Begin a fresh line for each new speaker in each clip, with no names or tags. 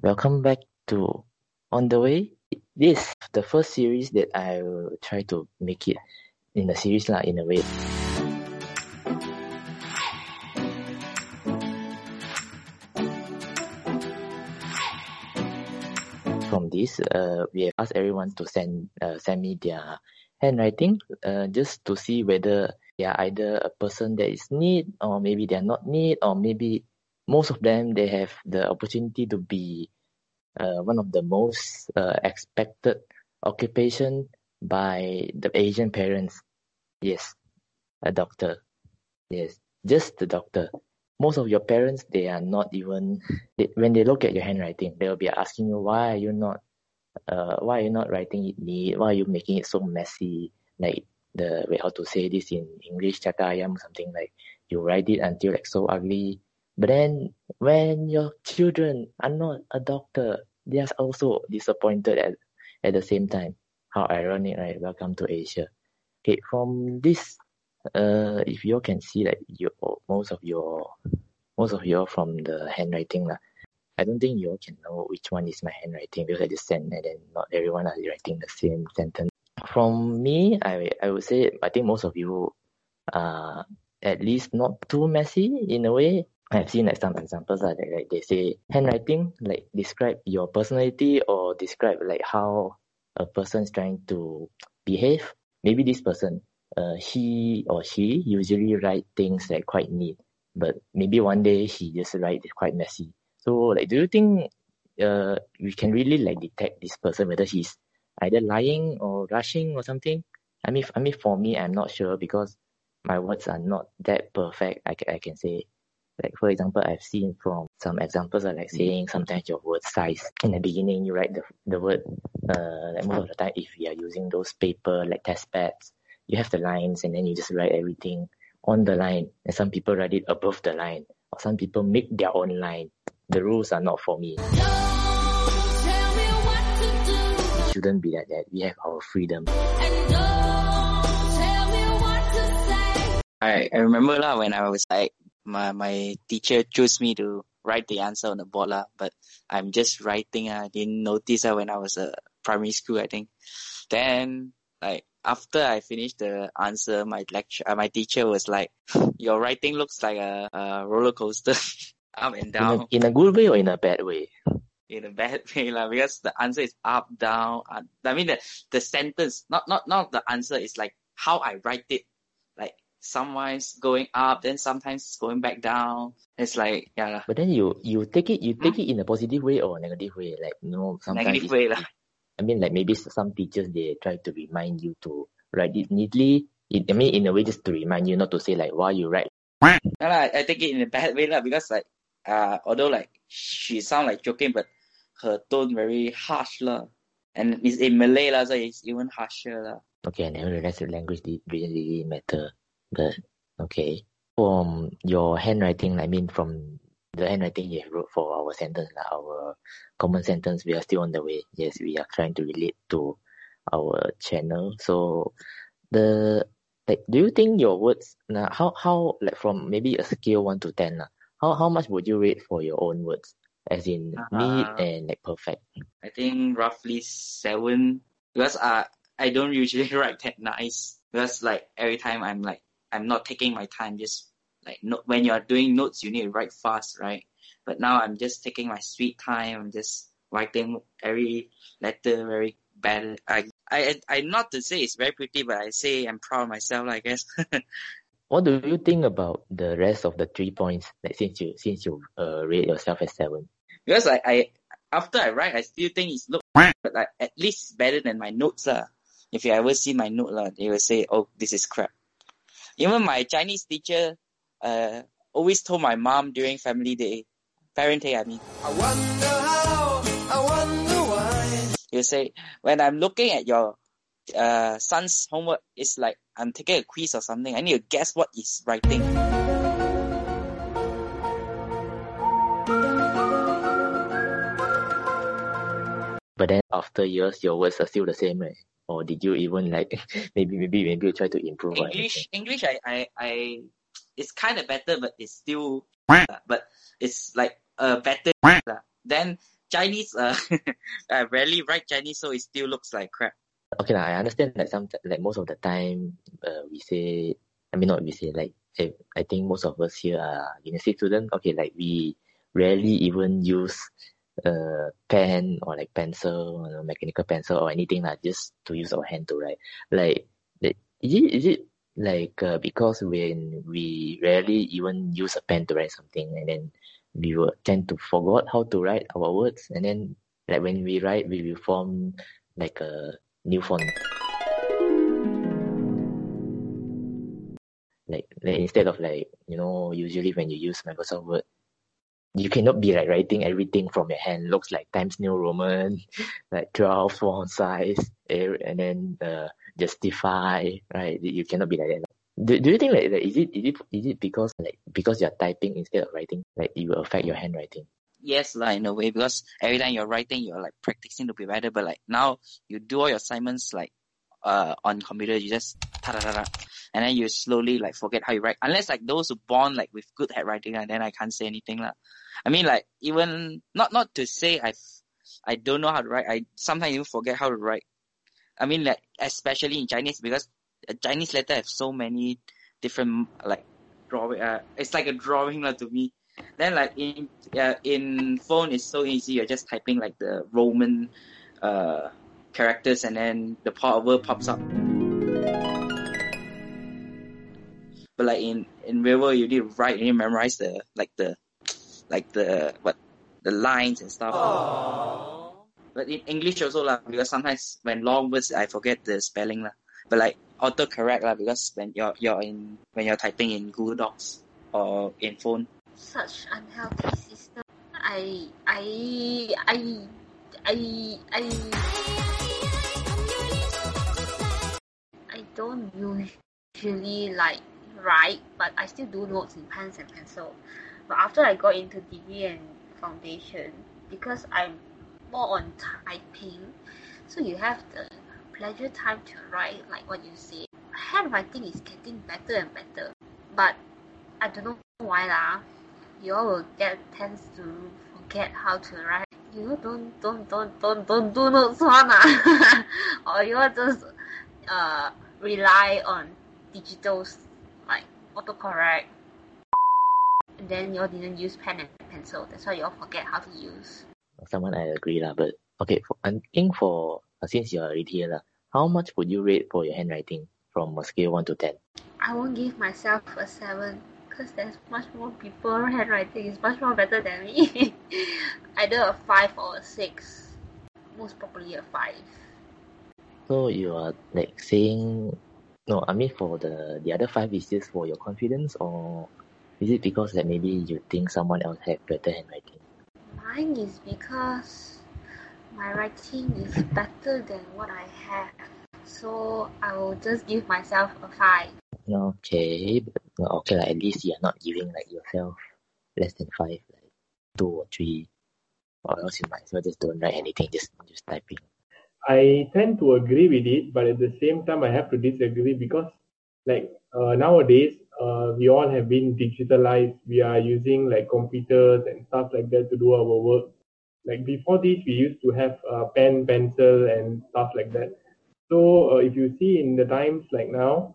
Welcome back to On the Way. This the first series that I will try to make it in a series lah in a way. From this, uh, we have asked everyone to send uh, send me their handwriting uh, just to see whether they are either a person that is neat or maybe they are not neat or maybe most of them they have the opportunity to be uh, one of the most uh, expected occupation by the Asian parents. Yes, a doctor. Yes, just the doctor. Most of your parents, they are not even they, when they look at your handwriting, they will be asking you why are you not, uh, why are you not writing it neat? Why are you making it so messy? Like the way how to say this in English, cakar ayam something like you write it until like so ugly. But then when your children are not a doctor, they are also disappointed at at the same time. How ironic, right? Welcome to Asia. Okay, from this, uh, if you can see like you most of your most of your from the handwriting lah. I don't think you all can know which one is my handwriting because I just send and then not everyone are writing the same sentence. From me, I I would say I think most of you are at least not too messy in a way. I've seen like some examples like, like they say handwriting like describe your personality or describe like how a person is trying to behave. Maybe this person, uh, he or she usually write things like quite neat, but maybe one day he just write quite messy. So like, do you think uh we can really like detect this person whether he's either lying or rushing or something? I mean, I mean for me, I'm not sure because my words are not that perfect. I can, I can say like for example, I've seen from some examples are like saying sometimes your word size in the beginning you write the the word uh like most of the time if you are using those paper like test pads, you have the lines and then you just write everything on the line. And some people write it above the line. Or some people make their own line. The rules are not for me. It shouldn't be like that. We have our freedom.
I, I remember lah when I was like my my teacher chose me to write the answer on the board lah, but I'm just writing. I didn't notice uh, when I was a uh, primary school, I think. Then like after I finished the answer, my lecture, uh, my teacher was like, "Your writing looks like a, a roller coaster, up and down."
In a, in a good way or in a bad way?
In a bad way, lah, because the answer is up, down. Uh, I mean the the sentence, not not not the answer is like how I write it. Sometimes going up, then sometimes going back down. It's like yeah.
But then you you take it you take huh? it in a positive way or a negative way, like you know sometimes
negative way lah.
I mean like maybe some teachers they try to remind you to write it neatly. It, I mean in a way just to remind you not to say like why you write.
No, la, I take it in a bad way lah because like uh although like she sound like joking but her tone very harsh lah. And it's in Malay lah, so it's even harsher lah.
Okay, and I never realized the language did really matter. But okay. From your handwriting, I mean from the handwriting you wrote for our sentence, like our common sentence, we are still on the way. Yes, we are trying to relate to our channel. So the like do you think your words now how how like from maybe a scale one to ten, uh, how how much would you rate for your own words? As in uh, neat and like perfect.
I think roughly seven because uh, I don't usually write that nice because like every time I'm like I'm not taking my time. Just like no, when you're doing notes, you need to write fast, right? But now I'm just taking my sweet time. I'm just writing every letter very bad. I, I, I not to say it's very pretty, but I say I'm proud of myself, I guess.
what do you think about the rest of the three points? Like since you since you uh, rate yourself as seven.
Because I, I after I write, I still think it's look, but like at least it's better than my notes lah. If you ever see my note lah, they will say, "Oh, this is crap." Even my Chinese teacher uh, always told my mom during family day, parent day, I mean. I wonder how, I wonder why. You say, when I'm looking at your uh, son's homework, it's like I'm taking a quiz or something. I need to guess what he's writing.
But then after years, your words are still the same, right? Or did you even like maybe maybe maybe you try to improve
english english i i, I it's kind of better but it's still uh, but it's like a better uh, then Chinese, uh, I rarely write Chinese, so it still looks like crap.
Okay, I understand that some like most of the time uh, we say I mean not we say like I, I think most of us here are university students. Okay, like we rarely even use uh pen or like pencil or mechanical pencil or anything like just to use our hand to write. Like, like is it is it like uh, because when we rarely even use a pen to write something and then we will tend to forget how to write our words and then like when we write we will form like a new font like, like instead of like you know usually when you use Microsoft Word you cannot be like writing everything from your hand. Looks like Times New Roman like 12 font size and then uh, justify right? You cannot be like that. Do, do you think like, like is it is it is it because like because you're typing instead of writing like it will affect your handwriting?
Yes like in a way because every time you're writing you're like practicing to be better but like now you do all your assignments like uh on computer you just ta -ta -ta and then you slowly like forget how you write. Unless like those who born like with good handwriting and then I can't say anything lah. I mean like even not not to say I I don't know how to write. I sometimes even forget how to write. I mean like especially in Chinese because Chinese letter have so many different like drawing uh, it's like a drawing lah to me. Then like in uh, in phone it's so easy. You're just typing like the Roman uh characters and then the word pops up but like in in real world you need to write you need to memorize the like the like the what the lines and stuff. Aww. but in English also lah because sometimes when long words I forget the spelling lah. But like autocorrect lah because when you're you're in when you're typing in Google Docs or in phone.
Such unhealthy system. I I I I I I don't usually like write, but I still do notes in pens and pencil. But after I got into degree and foundation, because I'm more on typing, so you have the pleasure time to write, like what you say. Handwriting is getting better and better, but I don't know why lah. You all will get tends to forget how to write. You don't don't don't don't don't do notes one ah, or you all just uh rely on digital autocorrect. And then you all didn't use pen and pencil. That's why you all forget how to use.
Someone I agree lah, but okay, for, I think for uh, since you're already here lah, how much would you rate for your handwriting from a scale one to ten?
I won't give myself a seven because there's much more people handwriting is much more better than me. Either a five or a six. Most probably a five.
So you are like saying no, I mean for the the other five is just for your confidence or is it because that maybe you think someone else had better handwriting?
Mine is because my writing is better than what I have. So I will just give myself a five.
Okay, but uh, okay, like at least you're not giving like yourself less than five, like two or three, or else you might as well just don't write anything, just just typing.
I tend to agree with it, but at the same time, I have to disagree because, like uh, nowadays, uh, we all have been digitalized. We are using like computers and stuff like that to do our work. Like before this, we used to have uh, pen, pencil, and stuff like that. So uh, if you see in the times like now,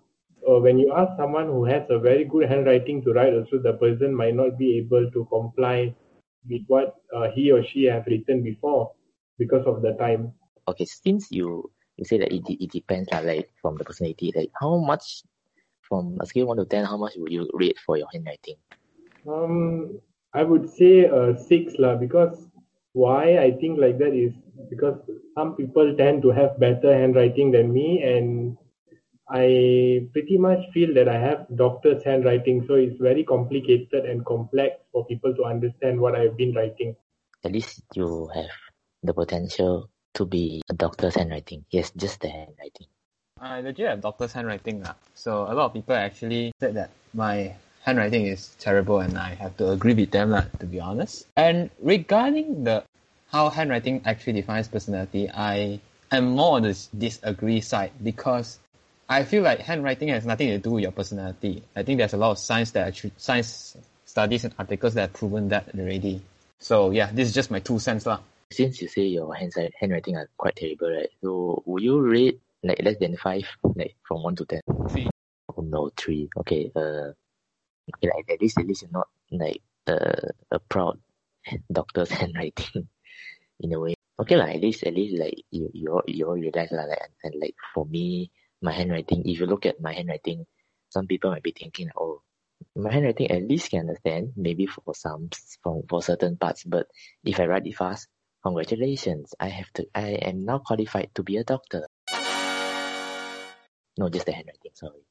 uh, when you ask someone who has a very good handwriting to write, also the person might not be able to comply with what uh, he or she have written before because of the time
okay since you you say that it, it depends lah like from the personality like how much from a scale one to ten how much would you rate for your handwriting
um I would say uh, six lah because why I think like that is because some people tend to have better handwriting than me and I pretty much feel that I have doctor's handwriting so it's very complicated and complex for people to understand what I've been writing.
At least you have the potential to be a doctor's handwriting. Yes, just the handwriting.
I legit have doctor's handwriting. Uh. So a lot of people actually said that my handwriting is terrible and I have to agree with them, uh, to be honest. And regarding the how handwriting actually defines personality, I am more on the disagree side because I feel like handwriting has nothing to do with your personality. I think there's a lot of science that actually, science studies and articles that have proven that already. So yeah, this is just my two cents lah.
Since you say your hand handwriting are quite terrible, right? So would you rate like less than five, like from one to ten?
Three.
Oh no, three. Okay. Uh, okay, like at least at least you're not like uh, a proud doctor's handwriting in a way. Okay lah, at least at least like you you all, you all realize lah, like and, and like for me, my handwriting. If you look at my handwriting, some people might be thinking, oh, my handwriting at least can understand, maybe for some for, for certain parts. But if I write it fast, congratulations, I have to. I am now qualified to be a doctor. No, just the handwriting. Sorry,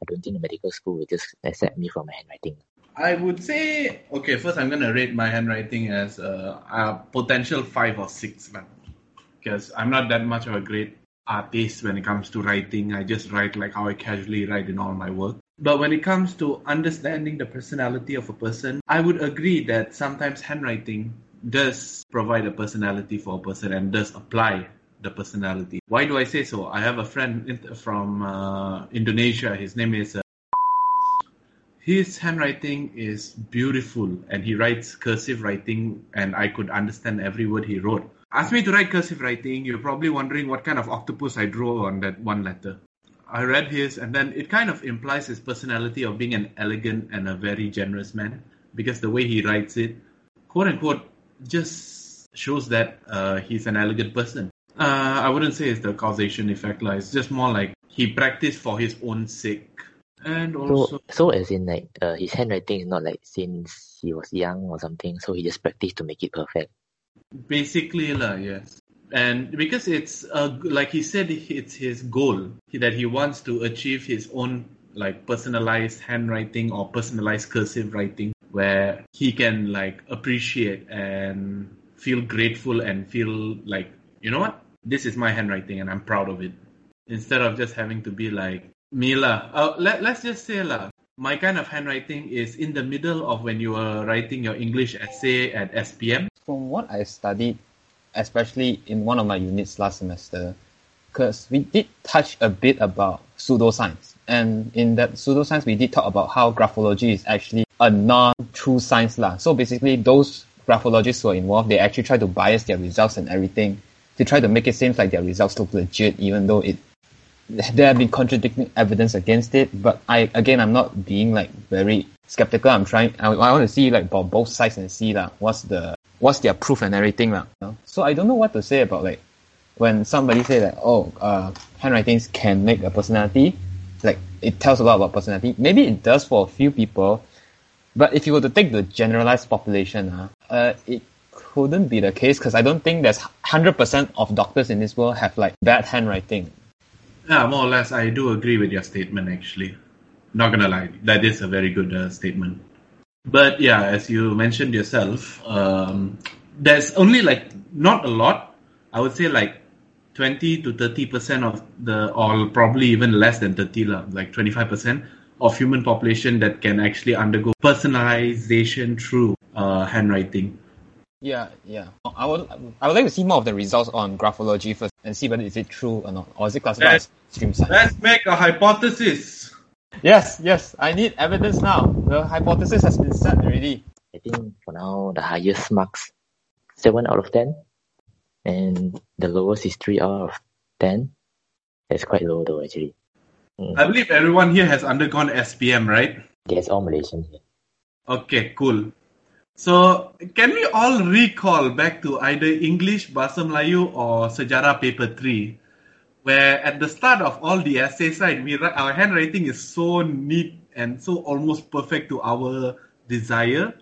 I don't think the medical school will just accept me for my handwriting.
I would say okay. First, I'm gonna rate my handwriting as a, a potential five or six, man, because I'm not that much of a great artist when it comes to writing. I just write like how I casually write in all my work. But when it comes to understanding the personality of a person, I would agree that sometimes handwriting does provide a personality for a person and does apply the personality. Why do I say so? I have a friend from uh, Indonesia. His name is. Uh, his handwriting is beautiful and he writes cursive writing, and I could understand every word he wrote. Ask me to write cursive writing, you're probably wondering what kind of octopus I drew on that one letter. I read his, and then it kind of implies his personality of being an elegant and a very generous man because the way he writes it, quote unquote, just shows that uh, he's an elegant person. Uh, I wouldn't say it's the causation effect, like it's just more like he practiced for his own sake. And also,
So, so as in like uh, his handwriting is not like since he was young or something, so he just practiced to make it perfect.
basically, lah, yes. And because it's uh, like he said, it's his goal that he wants to achieve his own like personalized handwriting or personalized cursive writing, where he can like appreciate and feel grateful and feel like you know what, this is my handwriting and I'm proud of it, instead of just having to be like Mila. Uh, let let's just say lah. My kind of handwriting is in the middle of when you are writing your English essay at SPM.
From what I studied, especially in one of my units last semester, because we did touch a bit about pseudoscience. And in that pseudoscience, we did talk about how graphology is actually a non-true science. lah. So basically, those graphologists who are involved, they actually try to bias their results and everything to try to make it seem like their results look legit, even though it there have been contradicting evidence against it. But I again, I'm not being like very skeptical. I'm trying. I, I want to see like about both sides and see like what's the what's their proof and everything lah. you know? So I don't know what to say about like when somebody say that oh uh, handwritings can make a personality, like it tells a lot about personality. Maybe it does for a few people, but if you were to take the generalized population, uh, uh it couldn't be the case because I don't think there's hundred percent of doctors in this world have like bad handwriting.
Yeah, more or less, I do agree with your statement. Actually, not gonna lie, that is a very good uh, statement. But yeah, as you mentioned yourself, um, there's only like not a lot. I would say like twenty to thirty percent of the, or probably even less than thirty, lah, like twenty five percent of human population that can actually undergo personalization through uh, handwriting.
Yeah, yeah. I would I would like to see more of the results on graphology first and see whether is it true or not, or is it classified as stream science.
Let's make a hypothesis.
Yes, yes. I need evidence now. The hypothesis has been set already.
I think for now the highest marks seven out of ten, and the lowest is three out of ten. That's quite low though actually. Mm.
I believe everyone here has undergone SPM, right?
Yes, all Malaysians here.
Okay, cool. So, can we all recall back to either English, Bahasa Melayu, or Sejarah Paper 3, where at the start of all the essay side, we write, our handwriting is so neat and so almost perfect to our desire.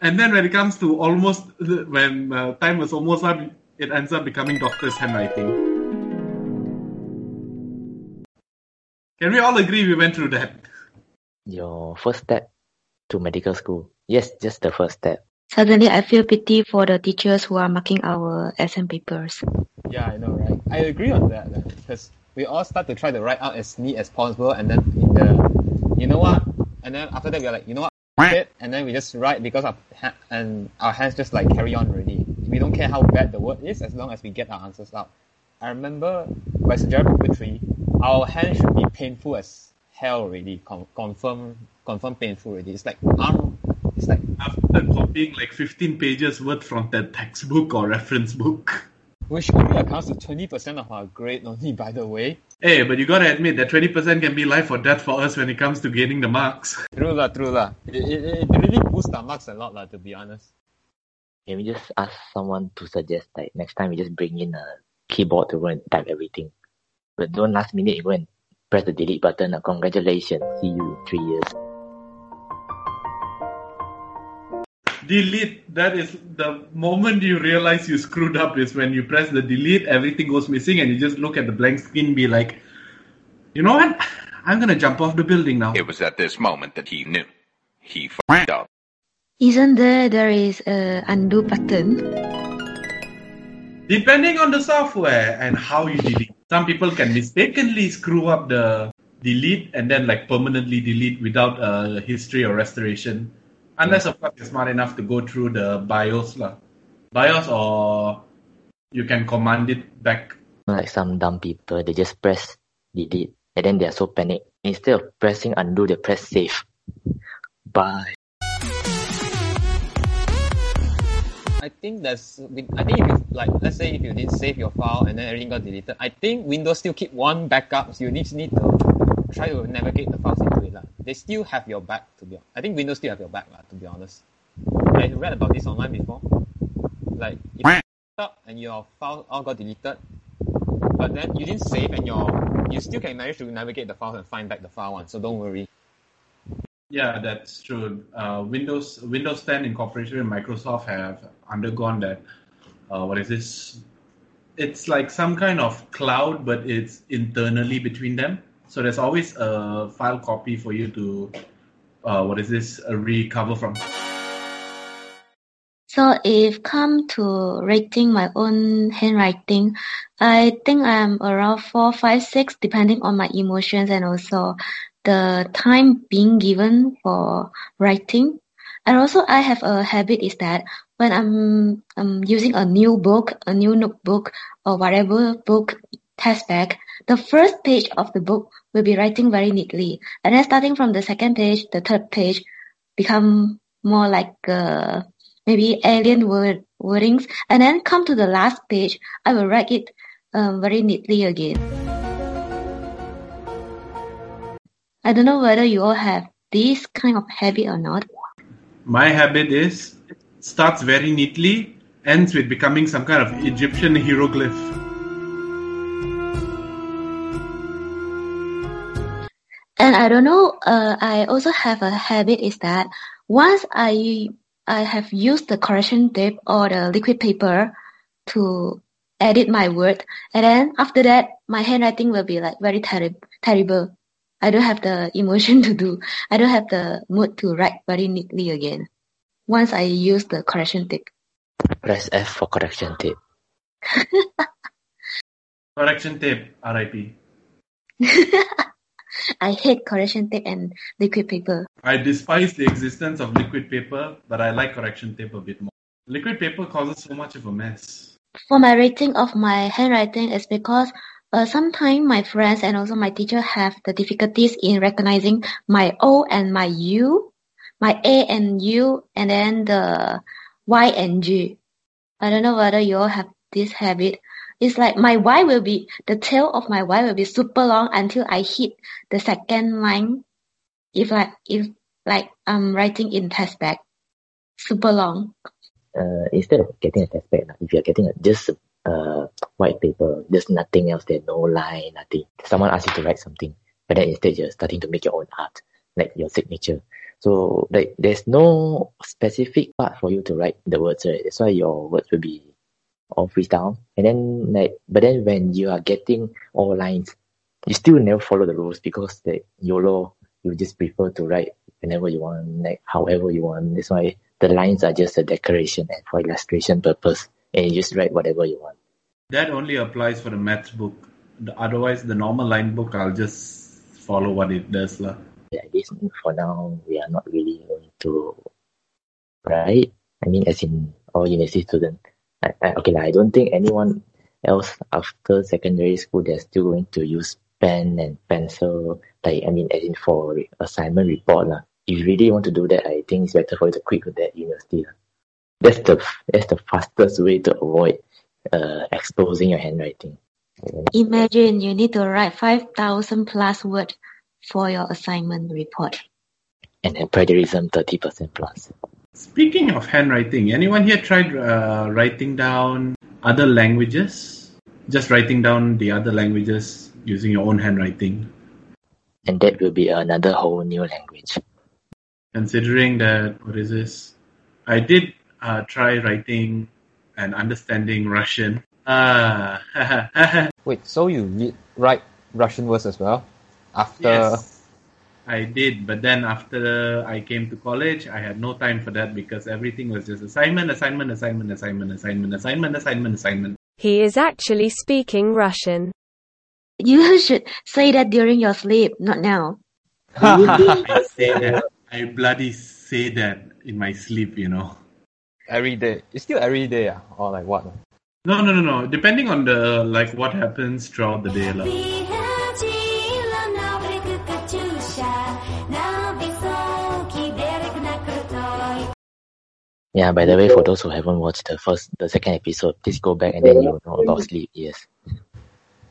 And then when it comes to almost, when uh, time was almost up, it ends up becoming doctor's handwriting. Can we all agree we went through that?
Your first step to medical school. Yes, just the first step.
Suddenly, I feel pity for the teachers who are marking our SPM papers.
Yeah, I know, right? I agree on that eh, because we all start to try to write out as neat as possible, and then in the, you know what? And then after that, we're like, you know what? It, and then we just write because our ha- and our hands just like carry on already. We don't care how bad the word is as long as we get our answers out. I remember by Sejarah Paper 3, our hands should be painful as hell already. Con- confirm, confirm painful already. It's like arm It's like
After copying like 15 pages worth from that textbook or reference book.
which only accounts to twenty percent of our grade only, by the way.
Hey, but you gotta admit that 20% can be life or death for us when it comes to gaining the marks.
True lah, true lah. It, it, it really boosts our marks a lot lah, to be honest.
Can we just ask someone to suggest like next time we just bring in a keyboard to go and type everything? But don't last minute you go and press the delete button. Uh, congratulations, see you in three years.
Delete, that is the moment you realize you screwed up is when you press the delete, everything goes missing, and you just look at the blank screen be like, you know what? I'm gonna jump off the building now.
It was at this moment that he knew. He f***ed up.
Isn't there there is a undo button?
Depending on the software and how you delete. Some people can mistakenly screw up the delete and then like permanently delete without a history or restoration. Unless of course you're smart enough to go through the BIOS lah. BIOS or you can command it back.
Like some dumb people, they just press delete and then they are so panicked. Instead of pressing undo, they press save. Bye.
I think that's I think if you like let's say if you didn't save your file and then everything got deleted, I think Windows still keep one backup. So you need need to try to navigate the files into it. lah. They still have your back to be I think Windows still have your back lah, to be honest. I read about this online before. Like if you up and your file all got deleted, but then you didn't save and your you still can manage to navigate the files and find back the file one, so don't worry.
Yeah, that's true. Uh, Windows Windows 10 Incorporation and Microsoft have undergone that. Uh, what is this? It's like some kind of cloud, but it's internally between them. So there's always a file copy for you to, uh, what is this, uh, recover from.
So if come to rating my own handwriting, I think I'm around four, five, six, depending on my emotions and also the time being given for writing. And also I have a habit is that when I'm, I'm using a new book, a new notebook or whatever book test pad, the first page of the book will be writing very neatly. And then starting from the second page, the third page become more like uh, maybe alien word wordings. And then come to the last page, I will write it um, very neatly again. I don't know whether you all have this kind of habit or not.
My habit is starts very neatly, ends with becoming some kind of Egyptian hieroglyph.
And I don't know, uh, I also have a habit is that once I I have used the correction tape or the liquid paper to edit my word, and then after that, my handwriting will be like very terri- terrible. I don't have the emotion to do. I don't have the mood to write very neatly again. Once I use the correction tape.
Press F for correction tape.
Correction tape, RIP.
I hate correction tape and liquid paper.
I despise the existence of liquid paper, but I like correction tape a bit more. Liquid paper causes so much of a mess.
For my rating of my handwriting is because uh, sometimes my friends and also my teacher have the difficulties in recognizing my O and my U, my A and U, and then the Y and G. I don't know whether you all have this habit. It's like my Y will be, the tail of my Y will be super long until I hit the second line. If like, if like I'm writing in test pad, super long.
Uh, instead of getting a test pack, if you're getting a, just uh, white paper, there's nothing else there, no line, nothing. Someone asks you to write something, but then instead you're starting to make your own art, like your signature. So like there's no specific part for you to write the words, right? That's why your words will be all freestyle. And then like but then when you are getting all lines, you still never follow the rules because the YOLO you just prefer to write whenever you want, like however you want. That's why the lines are just a decoration and for illustration purpose. And you just write whatever you want.
That only applies for the maths book. The, otherwise, the normal line book, I'll just follow what it does. lah.
Yeah, at least for now we are not really going to write. I mean as in all university students. I, I, okay, I don't think anyone else after secondary school they're still going to use pen and pencil like I mean as in for assignment report lah. if you really want to do that, I think it's better for you to quit that university. That's the that's the fastest way to avoid uh, exposing your handwriting.
Imagine you need to write 5,000 plus words for your assignment report.
And then plagiarism thirty percent plus.
Speaking of handwriting, anyone here tried uh, writing down other languages? Just writing down the other languages using your own handwriting.
And that will be another whole new language.
Considering that, what is this? I did uh, try writing and understanding Russian. Ah,
Wait, so you read, write Russian words as well? After
yes, I did. But then after I came to college, I had no time for that because everything was just assignment, assignment, assignment, assignment, assignment, assignment, assignment, assignment.
He is actually speaking Russian.
You should say that during your sleep, not now.
I say that. I bloody say that in my sleep, you know.
Every day. It's still every day, ah? or like what?
No, no, no, no. Depending on the like what happens throughout the day, lah.
Yeah, by the way, for those who haven't watched the first, the second episode, please go back and then you'll know about sleep. Yes.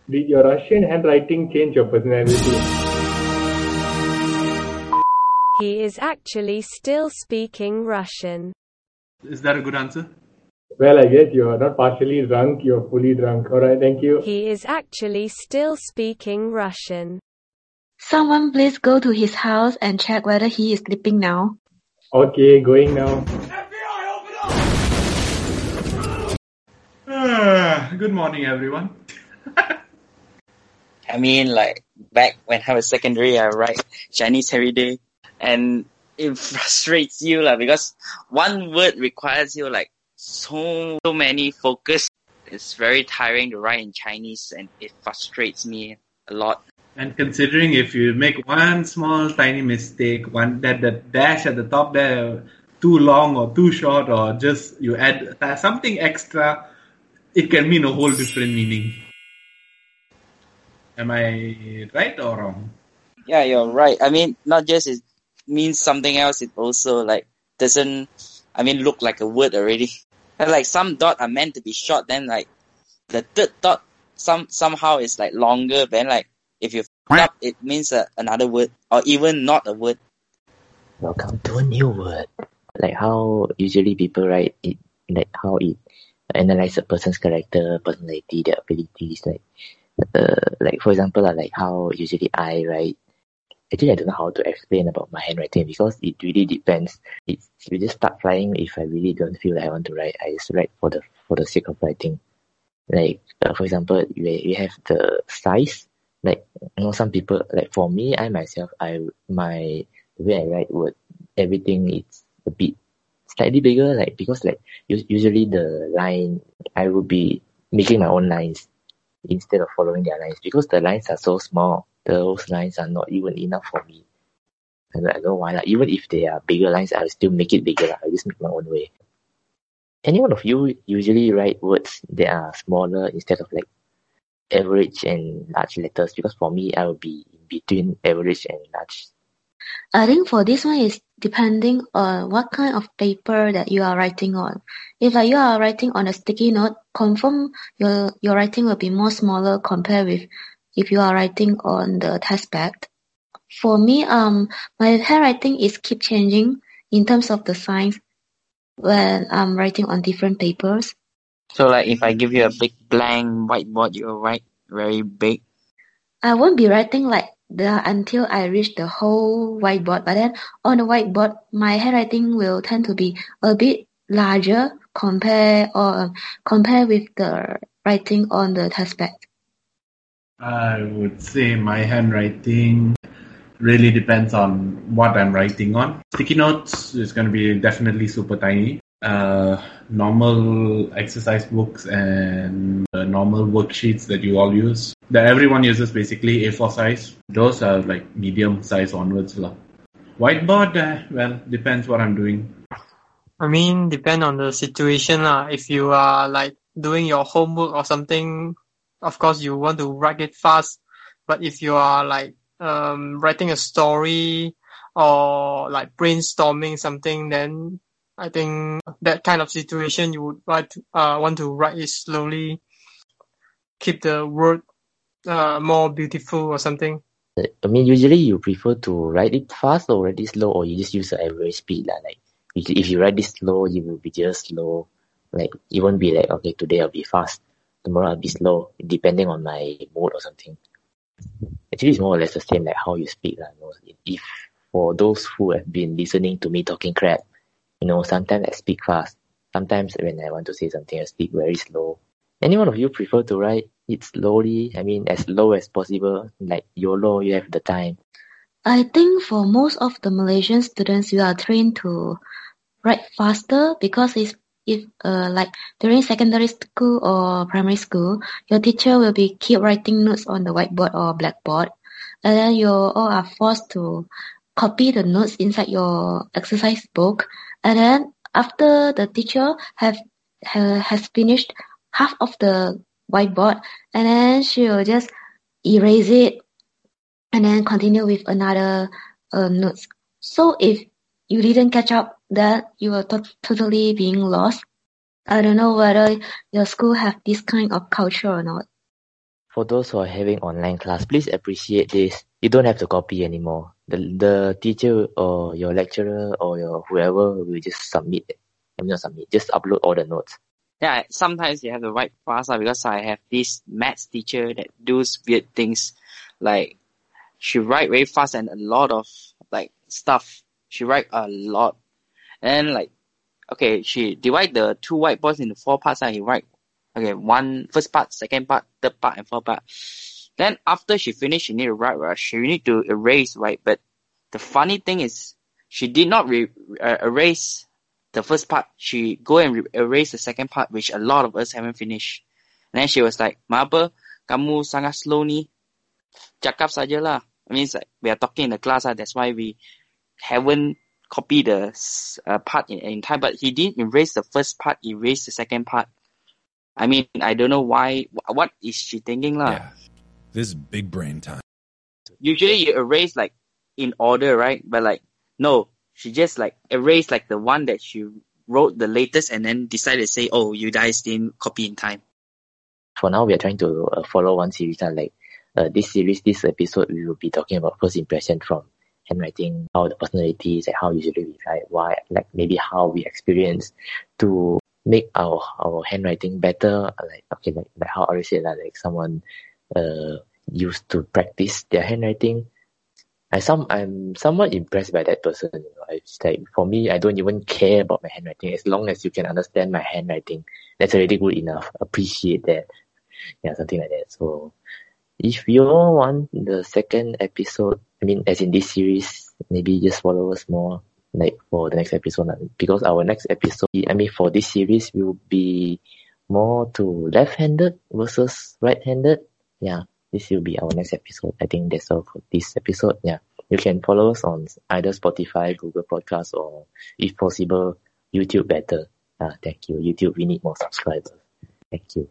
Did your Russian handwriting change your personality?
He is actually still speaking Russian.
Is that a good answer?
Well, I guess you are not partially drunk, you're fully drunk. Alright, thank you.
He is actually still speaking Russian.
Someone please go to his house and check whether he is sleeping now.
Okay, going now.
Ah, good morning, everyone.
I mean, like back when I was secondary, I write Chinese every day, and it frustrates you, lah, because one word requires you like so so many focus. It's very tiring to write in Chinese, and it frustrates me a lot.
And considering if you make one small tiny mistake, one that the dash at the top there too long or too short, or just you add something extra, it can mean a whole different meaning. Am I right or wrong?
Yeah, you're right. I mean, not just it means something else. It also like doesn't. I mean, look like a word already. And like some dot are meant to be short, then like the third dot some somehow is like longer. Then like if you up, it means uh, another word or even not a word.
Welcome to a new word. Like how usually people write it, like how it analyze a person's character, personality, their abilities. Like, uh, like for example, like how usually I write. Actually, I don't know how to explain about my handwriting because it really depends. It's you just start flying if I really don't feel like I want to write. I just write for the for the sake of writing. Like uh, for example, we we have the size. Like you know, some people like for me, I myself, I my the way I write word, everything is a bit slightly bigger. Like because like usually the line I would be making my own lines instead of following their lines because the lines are so small. Those lines are not even enough for me. I don't, I don't know why. Like, even if they are bigger lines, I'll still make it bigger. lah. I just make my own way. Any one of you usually write words that are smaller instead of like average and large letters? Because for me, I will be in between average and large.
I think for this one is depending on what kind of paper that you are writing on. If like you are writing on a sticky note, confirm your your writing will be more smaller compared with if you are writing on the test pad. For me, um, my handwriting is keep changing in terms of the size when I'm writing on different papers.
So like if I give you a big blank whiteboard, you'll write very big.
I won't be writing like the until I reach the whole whiteboard, but then on the whiteboard, my handwriting will tend to be a bit larger compare or compare with the writing on the test pad.
I would say my handwriting really depends on what I'm writing on. Sticky notes is going to be definitely super tiny. Uh, normal exercise books and uh, normal worksheets that you all use, that everyone uses basically A4 size. Those are like medium size onwards. lah. Whiteboard, uh, well, depends what I'm doing.
I mean, depend on the situation lah. If you are like doing your homework or something, of course you want to write it fast. But if you are like um writing a story or like brainstorming something, then I think that kind of situation you would to, uh, want to write it slowly, keep the word uh, more beautiful or something.
I mean, usually you prefer to write it fast or write it slow, or you just use the average speed. Like, if, you write it slow, you will be just slow. Like, you won't be like, okay, today I'll be fast, tomorrow I'll be slow, depending on my mood or something. Actually, it's more or less the same like how you speak. Lah. You know, if for those who have been listening to me talking crap, you know, sometimes I speak fast. Sometimes when I want to say something, I speak very slow. Any one of you prefer to write it slowly? I mean, as low as possible. Like YOLO, you have the time.
I think for most of the Malaysian students, you are trained to write faster because it's if uh, like during secondary school or primary school, your teacher will be keep writing notes on the whiteboard or blackboard, and then you all are forced to copy the notes inside your exercise book, and then after the teacher have ha, has finished half of the whiteboard, and then she will just erase it, and then continue with another uh, notes. So if you didn't catch up that you are to- totally being lost. I don't know whether your school have this kind of culture or not.
For those who are having online class, please appreciate this. You don't have to copy anymore. The the teacher or your lecturer or your whoever will just submit it. I'm not submit, just upload all the notes.
Yeah, sometimes you have to write fast because I have this maths teacher that does weird things. Like she write very fast and a lot of like stuff. She write a lot and like okay, she divide the two whiteboards into four parts and he write okay, one first part, second part, third part and fourth part. Then after she finished she need to write right, she need to erase right, but the funny thing is she did not re- uh, erase the first part. She go and re- erase the second part, which a lot of us haven't finished. And then she was like, "Mapa, kamu sangat slow ni. Cakap saja lah. I mean, like we are talking in the class, uh, that's why we haven't copy the uh, part in, in time, but he didn't erase the first part, erase the second part. I mean, I don't know why. What is she thinking, lah?
Yeah, this is big brain time.
Usually you erase like in order, right? But like no, she just like erased like the one that she wrote the latest, and then decided to say, "Oh, you guys didn't copy in time."
For now, we are trying to uh, follow one series. Uh, like uh, this series, this episode, we will be talking about first impression from handwriting, how the personality is, like how usually we write, why, like maybe how we experience to make our our handwriting better. Like okay, like, like how I said, like, like someone uh used to practice their handwriting. I some I'm somewhat impressed by that person. You know, it's like for me, I don't even care about my handwriting as long as you can understand my handwriting. That's already good enough. Appreciate that. Yeah, something like that. So if you all want the second episode, I mean, as in this series, maybe just follow us more, like for the next episode. Because our next episode, I mean, for this series will be more to left-handed versus right-handed. Yeah, this will be our next episode. I think that's all for this episode. Yeah, you can follow us on either Spotify, Google Podcasts, or if possible, YouTube better. Ah, thank you. YouTube, we need more subscribers. Thank you.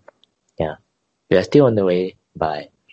Yeah, we are still on the way. Bye.